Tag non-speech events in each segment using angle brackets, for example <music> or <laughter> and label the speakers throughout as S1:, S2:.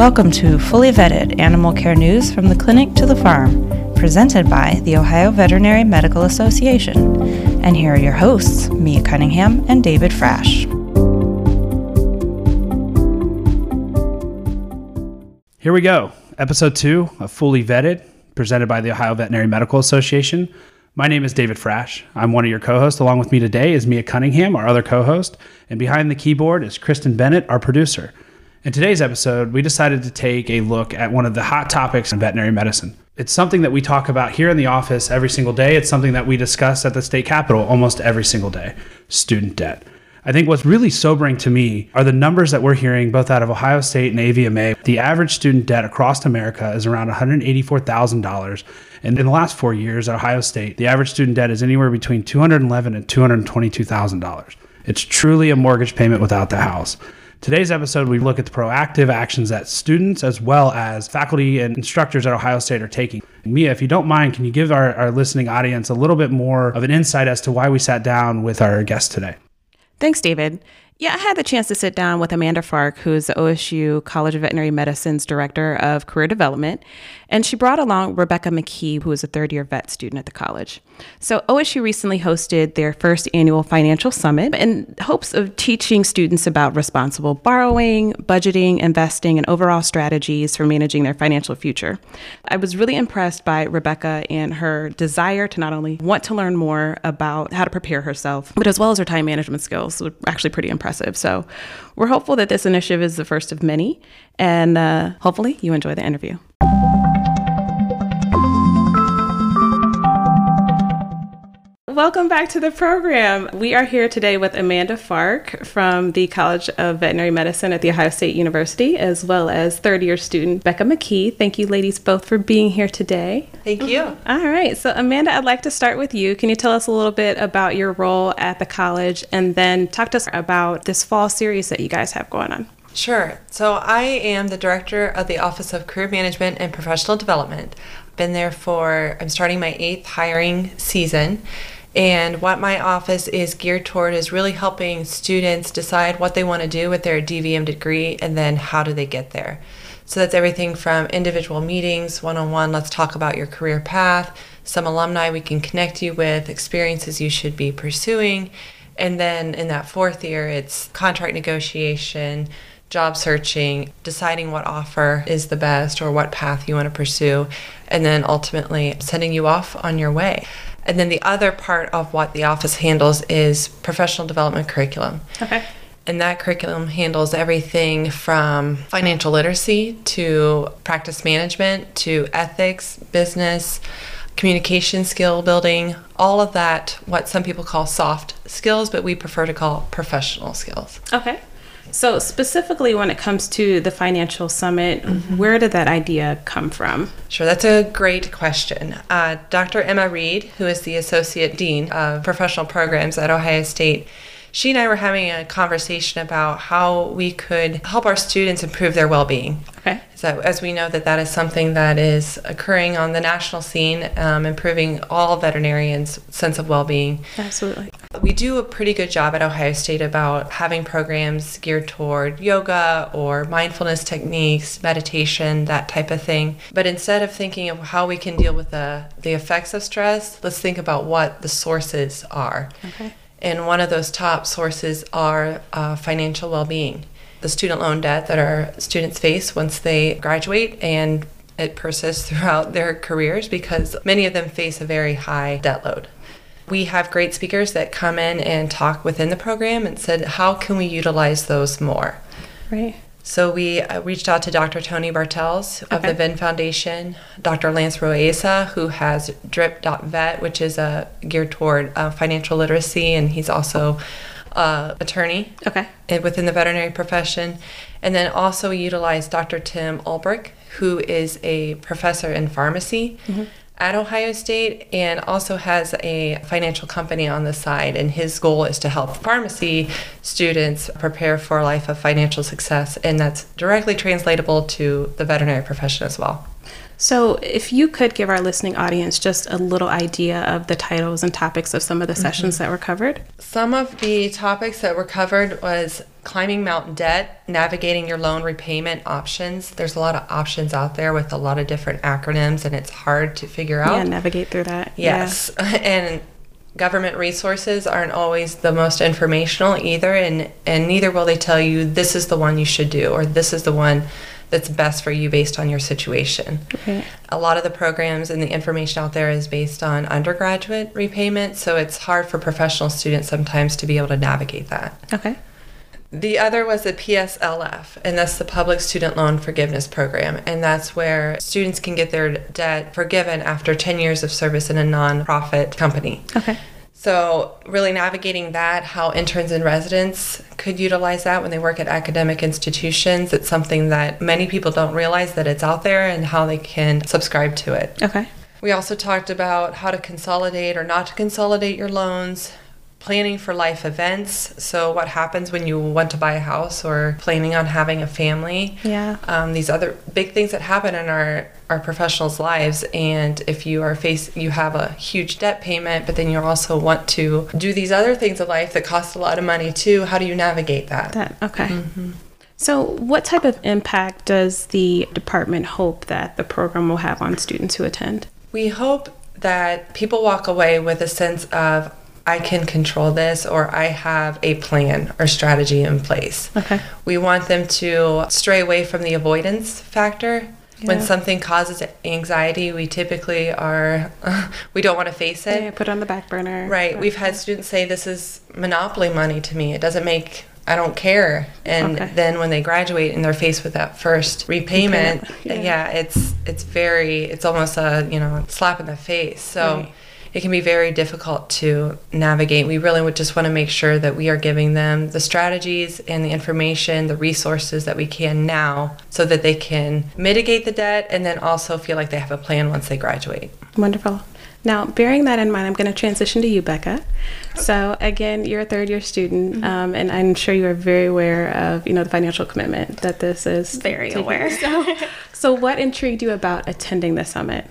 S1: Welcome to Fully Vetted Animal Care News from the Clinic to the Farm, presented by the Ohio Veterinary Medical Association. And here are your hosts, Mia Cunningham and David Frash.
S2: Here we go. Episode two of Fully Vetted, presented by the Ohio Veterinary Medical Association. My name is David Frash. I'm one of your co hosts. Along with me today is Mia Cunningham, our other co host. And behind the keyboard is Kristen Bennett, our producer. In today's episode, we decided to take a look at one of the hot topics in veterinary medicine. It's something that we talk about here in the office every single day. It's something that we discuss at the state capitol almost every single day student debt. I think what's really sobering to me are the numbers that we're hearing both out of Ohio State and AVMA. The average student debt across America is around $184,000. And in the last four years at Ohio State, the average student debt is anywhere between 211 and $222,000. It's truly a mortgage payment without the house. Today's episode, we look at the proactive actions that students as well as faculty and instructors at Ohio State are taking. Mia, if you don't mind, can you give our, our listening audience a little bit more of an insight as to why we sat down with our guest today?
S3: Thanks, David. Yeah, I had the chance to sit down with Amanda Fark, who's the OSU College of Veterinary Medicine's Director of Career Development, and she brought along Rebecca McKee, who is a third year vet student at the college. So, OSU recently hosted their first annual financial summit in hopes of teaching students about responsible borrowing, budgeting, investing, and overall strategies for managing their financial future. I was really impressed by Rebecca and her desire to not only want to learn more about how to prepare herself, but as well as her time management skills were actually pretty impressive. So, we're hopeful that this initiative is the first of many, and uh, hopefully, you enjoy the interview. Welcome back to the program. We are here today with Amanda Fark from the College of Veterinary Medicine at The Ohio State University, as well as third year student Becca McKee. Thank you, ladies, both for being here today.
S4: Thank you.
S3: All right. So, Amanda, I'd like to start with you. Can you tell us a little bit about your role at the college and then talk to us about this fall series that you guys have going on?
S4: Sure. So, I am the director of the Office of Career Management and Professional Development. Been there for, I'm starting my eighth hiring season. And what my office is geared toward is really helping students decide what they want to do with their DVM degree and then how do they get there. So that's everything from individual meetings, one on one, let's talk about your career path, some alumni we can connect you with, experiences you should be pursuing. And then in that fourth year, it's contract negotiation, job searching, deciding what offer is the best or what path you want to pursue, and then ultimately sending you off on your way. And then the other part of what the office handles is professional development curriculum.
S3: Okay.
S4: And that curriculum handles everything from financial literacy to practice management to ethics, business, communication skill building, all of that, what some people call soft skills, but we prefer to call professional skills.
S3: Okay. So, specifically when it comes to the financial summit, mm-hmm. where did that idea come from?
S4: Sure, that's a great question. Uh, Dr. Emma Read, who is the Associate Dean of Professional Programs at Ohio State, she and I were having a conversation about how we could help our students improve their well-being.
S3: Okay.
S4: So as we know that that is something that is occurring on the national scene, um, improving all veterinarians' sense of well-being.
S3: Absolutely.
S4: We do a pretty good job at Ohio State about having programs geared toward yoga or mindfulness techniques, meditation, that type of thing. But instead of thinking of how we can deal with the, the effects of stress, let's think about what the sources are.
S3: Okay.
S4: And one of those top sources are uh, financial well being. The student loan debt that our students face once they graduate and it persists <laughs> throughout their careers because many of them face a very high debt load. We have great speakers that come in and talk within the program and said, how can we utilize those more?
S3: Right.
S4: So we uh, reached out to Dr. Tony Bartels of the VIN Foundation, Dr. Lance Roasa, who has Drip.vet, which is a uh, geared toward uh, financial literacy, and he's also uh, attorney
S3: okay.
S4: within the veterinary profession. And then also we utilized Dr. Tim Ulbrich, who is a professor in pharmacy. Mm-hmm at Ohio State and also has a financial company on the side. And his goal is to help pharmacy students prepare for a life of financial success. And that's directly translatable to the veterinary profession as well.
S3: So, if you could give our listening audience just a little idea of the titles and topics of some of the mm-hmm. sessions that were covered.
S4: Some of the topics that were covered was climbing mountain debt, navigating your loan repayment options. There's a lot of options out there with a lot of different acronyms, and it's hard to figure out.
S3: Yeah, navigate through that.
S4: Yes. <laughs> and government resources aren't always the most informational either, and, and neither will they tell you this is the one you should do or this is the one that's best for you based on your situation.
S3: Okay.
S4: A lot of the programs and the information out there is based on undergraduate repayment, so it's hard for professional students sometimes to be able to navigate that.
S3: Okay.
S4: The other was the PSLF, and that's the Public Student Loan Forgiveness Program. And that's where students can get their debt forgiven after 10 years of service in a nonprofit company.
S3: Okay.
S4: So, really navigating that, how interns and residents could utilize that when they work at academic institutions, it's something that many people don't realize that it's out there and how they can subscribe to it.
S3: Okay.
S4: We also talked about how to consolidate or not to consolidate your loans, planning for life events. So, what happens when you want to buy a house or planning on having a family?
S3: Yeah.
S4: Um, these other big things that happen in our our professionals' lives, and if you are face you have a huge debt payment, but then you also want to do these other things in life that cost a lot of money too. How do you navigate that?
S3: That okay. So, what type of impact does the department hope that the program will have on students who attend?
S4: We hope that people walk away with a sense of I can control this or I have a plan or strategy in place.
S3: Okay.
S4: We want them to stray away from the avoidance factor. When something causes anxiety, we typically are, <laughs> we don't want to face it.
S3: Yeah, put it on the back burner.
S4: Right. We've had students say this is monopoly money to me. It doesn't make I don't care. And
S3: Okay.
S4: then when they graduate and they're faced with that first repayment,
S3: Repayment, yeah.
S4: yeah. it's it's very it's almost a, you know, slap in the face. So
S3: Right.
S4: It can be very difficult to navigate. We really would just want to make sure that we are giving them the strategies and the information, the resources that we can now so that they can mitigate the debt and then also feel like they have a plan once they graduate.
S3: Wonderful. Now, bearing that in mind, I'm going to transition to you, Becca. So, again, you're a third year student, um, and I'm sure you are very aware of you know the financial commitment that this is.
S5: Very
S3: taking.
S5: aware.
S3: So, so, what intrigued you about attending the summit?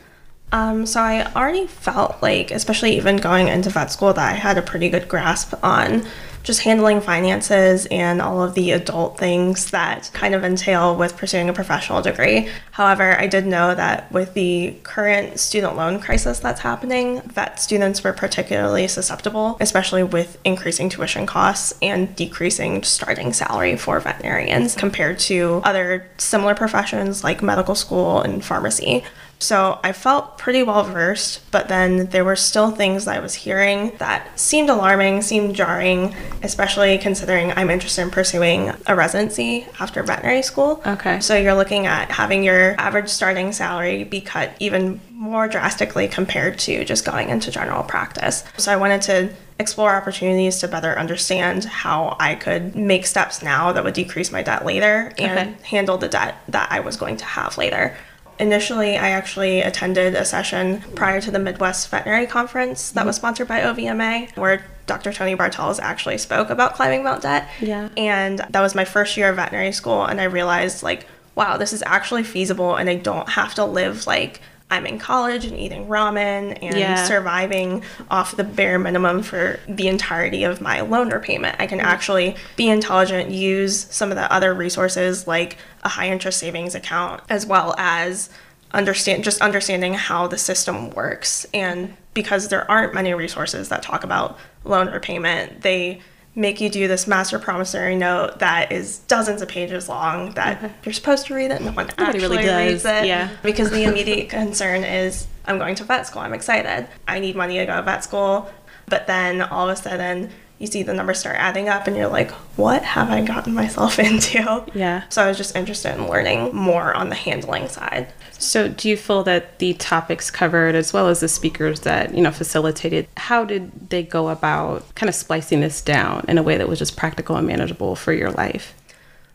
S5: Um, so I already felt like, especially even going into vet school, that I had a pretty good grasp on just handling finances and all of the adult things that kind of entail with pursuing a professional degree. However, I did know that with the current student loan crisis that's happening, vet students were particularly susceptible, especially with increasing tuition costs and decreasing starting salary for veterinarians compared to other similar professions like medical school and pharmacy. So I felt pretty well versed, but then there were still things that I was hearing that seemed alarming, seemed jarring, especially considering I'm interested in pursuing a residency after veterinary school.
S3: Okay.
S5: So you're looking at having your average starting salary be cut even more drastically compared to just going into general practice. So I wanted to explore opportunities to better understand how I could make steps now that would decrease my debt later and
S3: Okay.
S5: handle the debt that I was going to have later. Initially, I actually attended a session prior to the Midwest Veterinary Conference that was sponsored by OVMA, where Dr. Tony Bartels actually spoke about climbing Mount Debt.
S3: Yeah.
S5: And that was my first year of veterinary school, and I realized, like, wow, this is actually feasible, and I don't have to live like I'm in college and eating ramen and
S3: Yeah.
S5: surviving off the bare minimum for the entirety of my loan repayment. I can mm. actually be intelligent, use some of the other resources like a high interest savings account, as well as understand just understanding how the system works. And because there aren't many resources that talk about loan repayment, they make you do this master promissory note that is dozens of pages long that you're supposed to read it. No one
S3: Nobody
S5: actually
S3: really does,
S5: reads it.
S3: yeah.
S5: Because the <laughs> immediate concern is I'm going to vet school. I'm excited. I need money to go to vet school. But then all of a sudden you see the numbers start adding up and you're like, what have I gotten myself <laughs> into?
S3: Yeah.
S5: So I was just interested in learning more on the handling side.
S3: So, do you feel that the topics covered, as well as the speakers that you know facilitated, how did they go about kind of splicing this down in a way that was just practical and manageable for your life?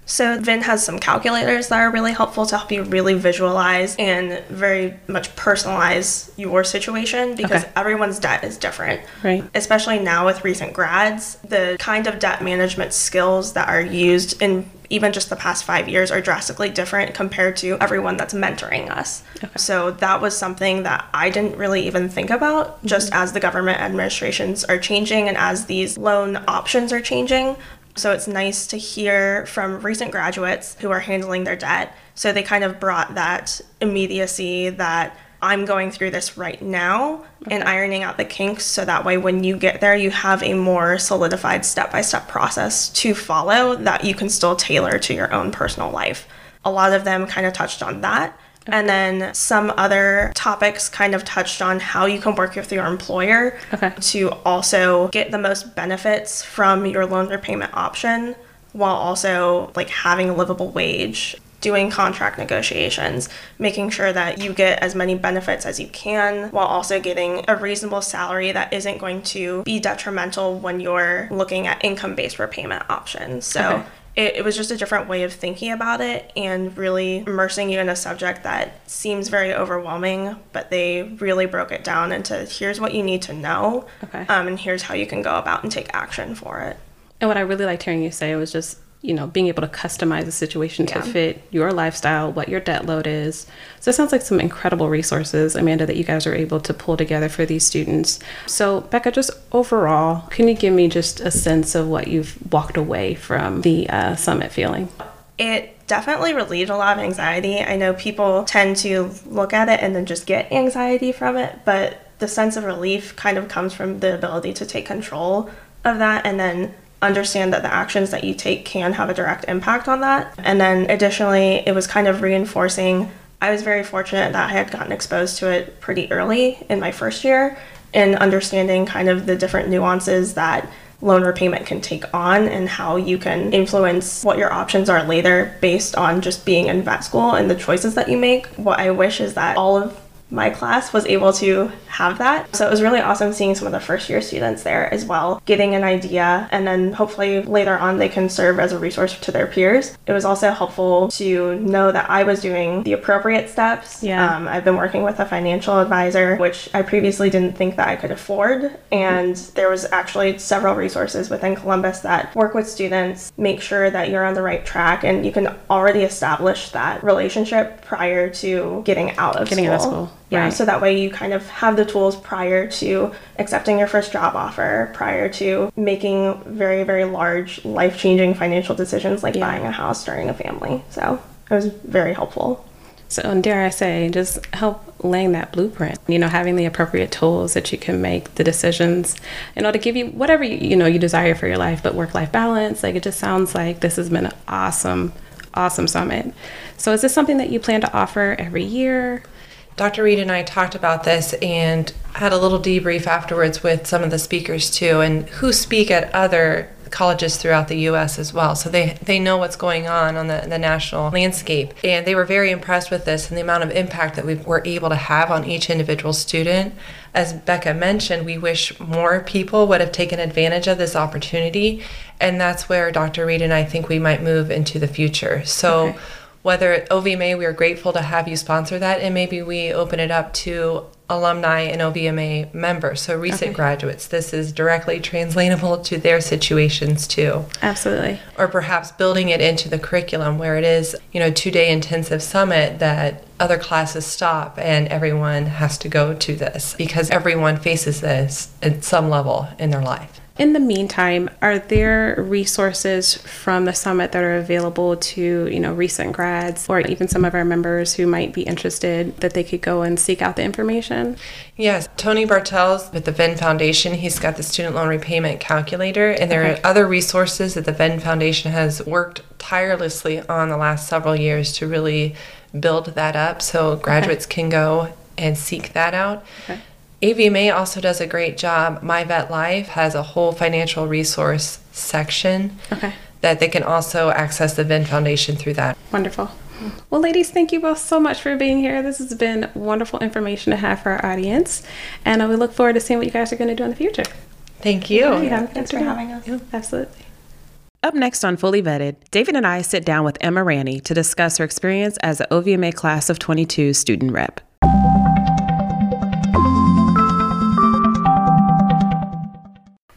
S5: So Vin has some calculators that are really helpful to help you really visualize and very much personalize your situation because
S3: Okay.
S5: everyone's debt is different.
S3: Right.
S5: Especially now with recent grads, the kind of debt management skills that are used in even just the past five years are drastically different compared to everyone that's mentoring us. So that was something that I didn't really even think about mm-hmm. just as the government administrations are changing and as these loan options are changing. So it's nice to hear from recent graduates who are handling their debt. So they kind of brought that immediacy that I'm going through this right now okay. and ironing out the kinks so that way when you get there, you have a more solidified step by step process to follow that you can still tailor to your own personal life. A lot of them kind of touched on that. Okay. And then some other topics kind of touched on how you can work with your employer okay. to also get the most benefits from your loan repayment option while also like having a livable wage doing contract negotiations, making sure that you get as many benefits as you can while also getting a reasonable salary that isn't going to be detrimental when you're looking at income based repayment options. So okay it, it was just a different way of thinking about it and really immersing you in a subject that seems very overwhelming, but they really broke it down into here's what you need to know, okay. um, and here's how you can go about and take action for it.
S3: And what I really liked hearing you say was just you know, being able to customize the situation yeah. to fit your lifestyle, what your debt load is. So it sounds like some incredible resources, Amanda, that you guys are able to pull together for these students. So, Becca, just overall, can you give me just a sense of what you've walked away from the uh, summit feeling?
S5: It definitely relieved a lot of anxiety. I know people tend to look at it and then just get anxiety from it, but the sense of relief kind of comes from the ability to take control of that and then understand that the actions that you take can have a direct impact on that. And then additionally, it was kind of reinforcing. I was very fortunate that I had gotten exposed to it pretty early in my first year and understanding kind of the different nuances that loan repayment can take on and how you can influence what your options are later based on just being in vet school and the choices that you make. What I wish is that all of my class was able to have that. So it was really awesome seeing some of the first year students there as well, getting an idea, and then hopefully later on they can serve as a resource to their peers. It was also helpful to know that I was doing the appropriate steps. Yeah. Um, I've been working with a financial advisor, which I previously didn't think that I could afford. And there was actually several resources within Columbus that work with students, make sure that you're on the right track, and you can already establish that relationship prior to getting out of
S3: getting
S5: school.
S3: out of school.
S5: Yeah, right. so that way you kind of have the tools prior to accepting your first job offer, prior to making very, very large, life changing financial decisions like yeah. buying a house, starting a family. So it was very helpful.
S3: So, and dare I say, just help laying that blueprint. You know, having the appropriate tools that you can make the decisions, in order to give you whatever you, you know you desire for your life, but work-life balance. Like it just sounds like this has been an awesome, awesome summit. So, is this something that you plan to offer every year?
S4: Dr. Read and I talked about this and had a little debrief afterwards with some of the speakers too, and who speak at other colleges throughout the U.S. as well. So they, they know what's going on on the, the national landscape. And they were very impressed with this and the amount of impact that we were able to have on each individual student. As Becca mentioned, we wish more people would have taken advantage of this opportunity. And that's where Dr. Read and I think we might move into the future. So okay whether OVMA, we are grateful to have you sponsor that, and maybe we open it up to alumni and OVMA members, so recent okay. graduates. This is directly translatable to their situations too.
S3: Absolutely.
S4: Or perhaps building it into the curriculum where it is, you know, two day intensive summit that other classes stop and everyone has to go to this because everyone faces this at some level in their life.
S3: In the meantime, are there resources from the summit that are available to, you know, recent grads or even some of our members who might be interested that they could go and seek out the information?
S4: Yes, Tony Bartels with the VIN Foundation, he's got the student loan repayment calculator and there okay. are other resources that the VIN Foundation has worked tirelessly on the last several years to really build that up so graduates okay. can go and seek that out. Okay. AVMA also does a great job. My Vet Life has a whole financial resource section okay. that they can also access the VIN Foundation through that.
S3: Wonderful. Well, ladies, thank you both so much for being here. This has been wonderful information to have for our audience, and uh, we look forward to seeing what you guys are going to do in the future.
S4: Thank you.
S5: Yeah, thanks for having us.
S3: Yeah, absolutely.
S1: Up next on Fully Vetted, David and I sit down with Emma Ranney to discuss her experience as an OVMA Class of 22 student rep.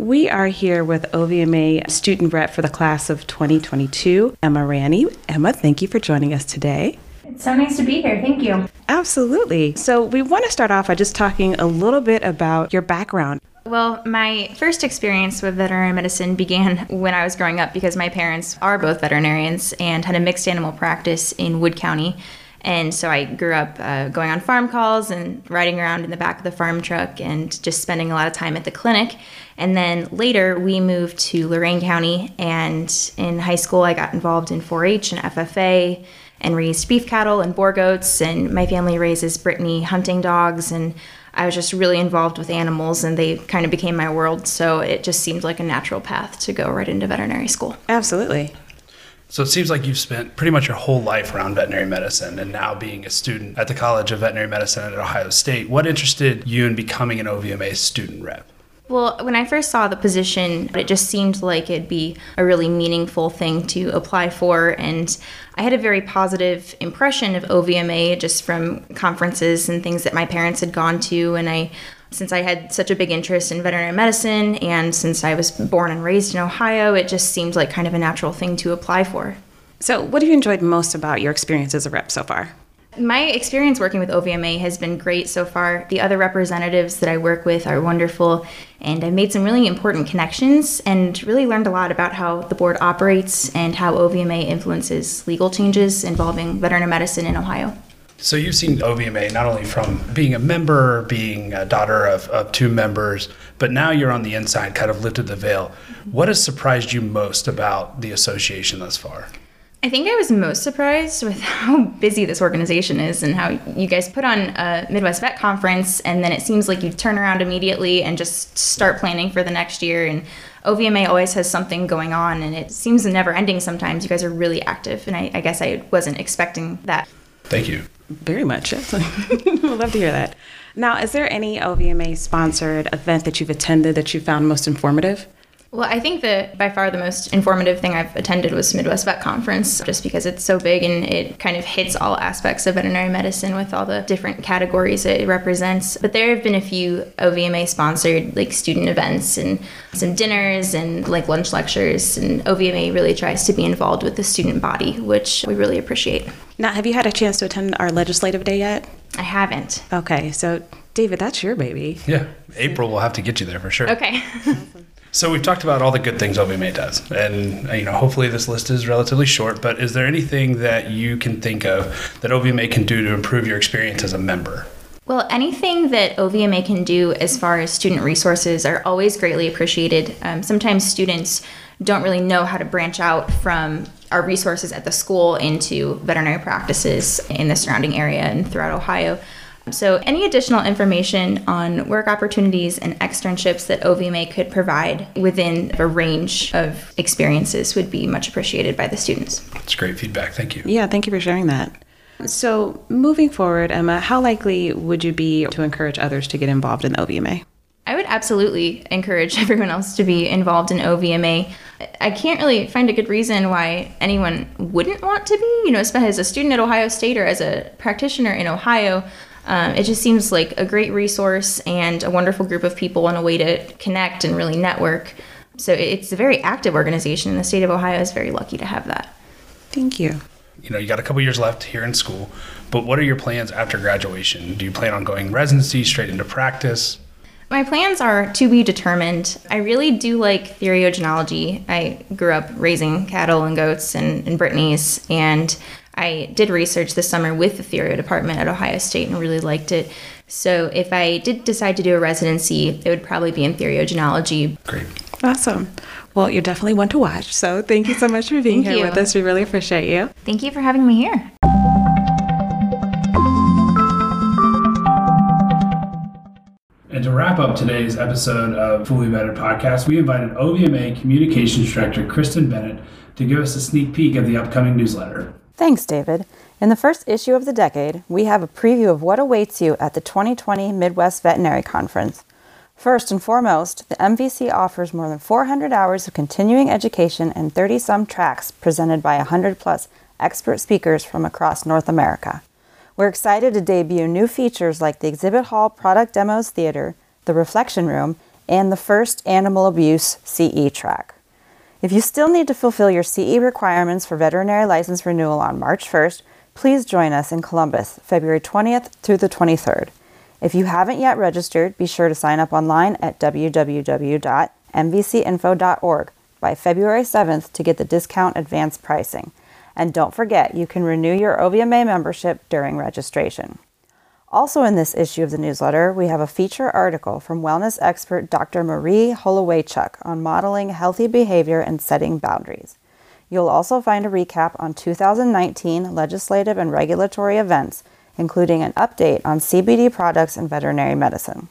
S1: We are here with OVMA student rep for the class of 2022, Emma Ranney. Emma, thank you for joining us today.
S6: It's so nice to be here. Thank you.
S1: Absolutely. So, we want to start off by just talking a little bit about your background.
S6: Well, my first experience with veterinary medicine began when I was growing up because my parents are both veterinarians and had a mixed animal practice in Wood County. And so I grew up uh, going on farm calls and riding around in the back of the farm truck and just spending a lot of time at the clinic. And then later we moved to Lorain County. And in high school, I got involved in 4 H and FFA and raised beef cattle and Boer goats. And my family raises Brittany hunting dogs. And I was just really involved with animals and they kind of became my world. So it just seemed like a natural path to go right into veterinary school.
S3: Absolutely.
S2: So it seems like you've spent pretty much your whole life around veterinary medicine and now being a student at the College of Veterinary Medicine at Ohio State. What interested you in becoming an OVMA student rep?
S6: Well, when I first saw the position, it just seemed like it'd be a really meaningful thing to apply for. And I had a very positive impression of OVMA just from conferences and things that my parents had gone to. And I, since I had such a big interest in veterinary medicine and since I was born and raised in Ohio, it just seemed like kind of a natural thing to apply for.
S3: So, what have you enjoyed most about your experience as a rep so far?
S6: My experience working with OVMA has been great so far. The other representatives that I work with are wonderful, and I made some really important connections and really learned a lot about how the board operates and how OVMA influences legal changes involving veterinary medicine in Ohio.
S2: So you've seen OVMA not only from being a member, being a daughter of, of two members, but now you're on the inside, kind of lifted the veil. What has surprised you most about the association thus far?
S6: I think I was most surprised with <laughs> how busy this organization is and how you guys put on a Midwest Vet Conference and then it seems like you turn around immediately and just start planning for the next year. And OVMA always has something going on and it seems never ending sometimes. You guys are really active and I, I guess I wasn't expecting that.
S2: Thank you.
S3: Very much. <laughs> We'd love to hear that. Now, is there any OVMA sponsored event that you've attended that you found most informative?
S6: Well, I think that by far the most informative thing I've attended was Midwest Vet Conference, just because it's so big and it kind of hits all aspects of veterinary medicine with all the different categories it represents. But there have been a few OVMA sponsored like student events and some dinners and like lunch lectures, and OVMA really tries to be involved with the student body, which we really appreciate.
S3: Now, have you had a chance to attend our legislative day yet?
S6: I haven't.
S3: Okay, so David, that's your baby.
S2: Yeah, April will have to get you there for sure.
S6: Okay. <laughs> <laughs>
S2: So we've talked about all the good things OVMA does, and you know, hopefully this list is relatively short. But is there anything that you can think of that OVMA can do to improve your experience as a member?
S6: Well, anything that OVMA can do as far as student resources are always greatly appreciated. Um, sometimes students don't really know how to branch out from our resources at the school into veterinary practices in the surrounding area and throughout Ohio. So, any additional information on work opportunities and externships that OVMA could provide within a range of experiences would be much appreciated by the students.
S2: That's great feedback. Thank you.
S3: Yeah, thank you for sharing that. So, moving forward, Emma, how likely would you be to encourage others to get involved in OVMA?
S6: I would absolutely encourage <laughs> everyone else to be involved in OVMA. I can't really find a good reason why anyone wouldn't want to be, you know, especially as a student at Ohio State or as a practitioner in Ohio. Um, it just seems like a great resource and a wonderful group of people and a way to connect and really network. So it's a very active organization, and the state of Ohio is very lucky to have that.
S3: Thank you.
S2: You know, you got a couple years left here in school, but what are your plans after graduation? Do you plan on going residency straight into practice?
S6: My plans are to be determined. I really do like theriogenology. I grew up raising cattle and goats and, and Brittany's, and I did research this summer with the Therio department at Ohio State and really liked it. So if I did decide to do a residency, it would probably be in theriogenology.
S2: Great.
S3: Awesome. Well, you're definitely one to watch. So thank you so much for being here
S6: you.
S3: with us. We really appreciate you.
S6: Thank you for having me here.
S2: And to wrap up today's episode of Fully Vetted Podcast, we invited OVMA Communications Director Kristen Bennett to give us a sneak peek of the upcoming newsletter.
S1: Thanks, David. In the first issue of the decade, we have a preview of what awaits you at the 2020 Midwest Veterinary Conference. First and foremost, the MVC offers more than 400 hours of continuing education and 30 some tracks presented by 100 plus expert speakers from across North America. We're excited to debut new features like the Exhibit Hall Product Demos Theater, the Reflection Room, and the first Animal Abuse CE track. If you still need to fulfill your CE requirements for veterinary license renewal on March 1st, please join us in Columbus, February 20th through the 23rd. If you haven't yet registered, be sure to sign up online at www.mvcinfo.org by February 7th to get the discount advance pricing. And don't forget, you can renew your OVMA membership during registration. Also, in this issue of the newsletter, we have a feature article from wellness expert Dr. Marie Holowaychuk on modeling healthy behavior and setting boundaries. You'll also find a recap on 2019 legislative and regulatory events, including an update on CBD products and veterinary medicine.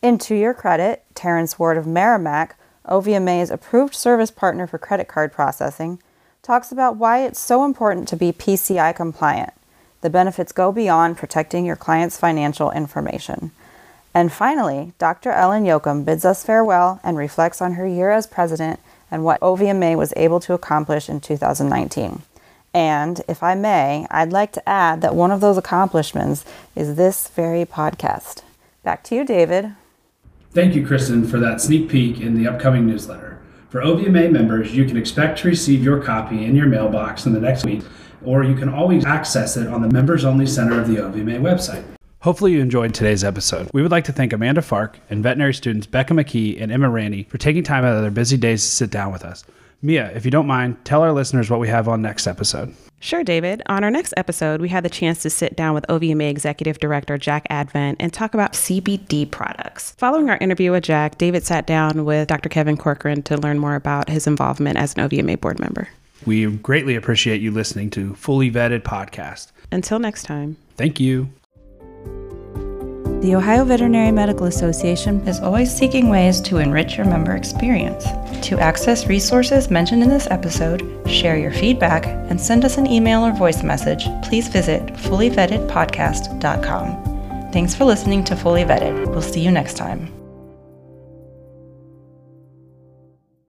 S1: In To Your Credit, Terrence Ward of Merrimack, OVMA's approved service partner for credit card processing, talks about why it's so important to be PCI compliant. The benefits go beyond protecting your client's financial information. And finally, Dr. Ellen Yoakum bids us farewell and reflects on her year as president and what OVMA was able to accomplish in 2019. And if I may, I'd like to add that one of those accomplishments is this very podcast. Back to you, David.
S2: Thank you, Kristen, for that sneak peek in the upcoming newsletter. For OVMA members, you can expect to receive your copy in your mailbox in the next week, or you can always access it on the Members Only Center of the OVMA website. Hopefully, you enjoyed today's episode. We would like to thank Amanda Fark and veterinary students Becca McKee and Emma Ranney for taking time out of their busy days to sit down with us. Mia, if you don't mind, tell our listeners what we have on next episode.
S3: Sure, David. On our next episode, we had the chance to sit down with OVMA Executive Director Jack Advent and talk about CBD products. Following our interview with Jack, David sat down with Dr. Kevin Corcoran to learn more about his involvement as an OVMA board member.
S2: We greatly appreciate you listening to Fully Vetted Podcast.
S3: Until next time.
S2: Thank you.
S1: The Ohio Veterinary Medical Association is always seeking ways to enrich your member experience. To access resources mentioned in this episode, share your feedback, and send us an email or voice message, please visit fullyvettedpodcast.com. Thanks for listening to Fully Vetted. We'll see you next time.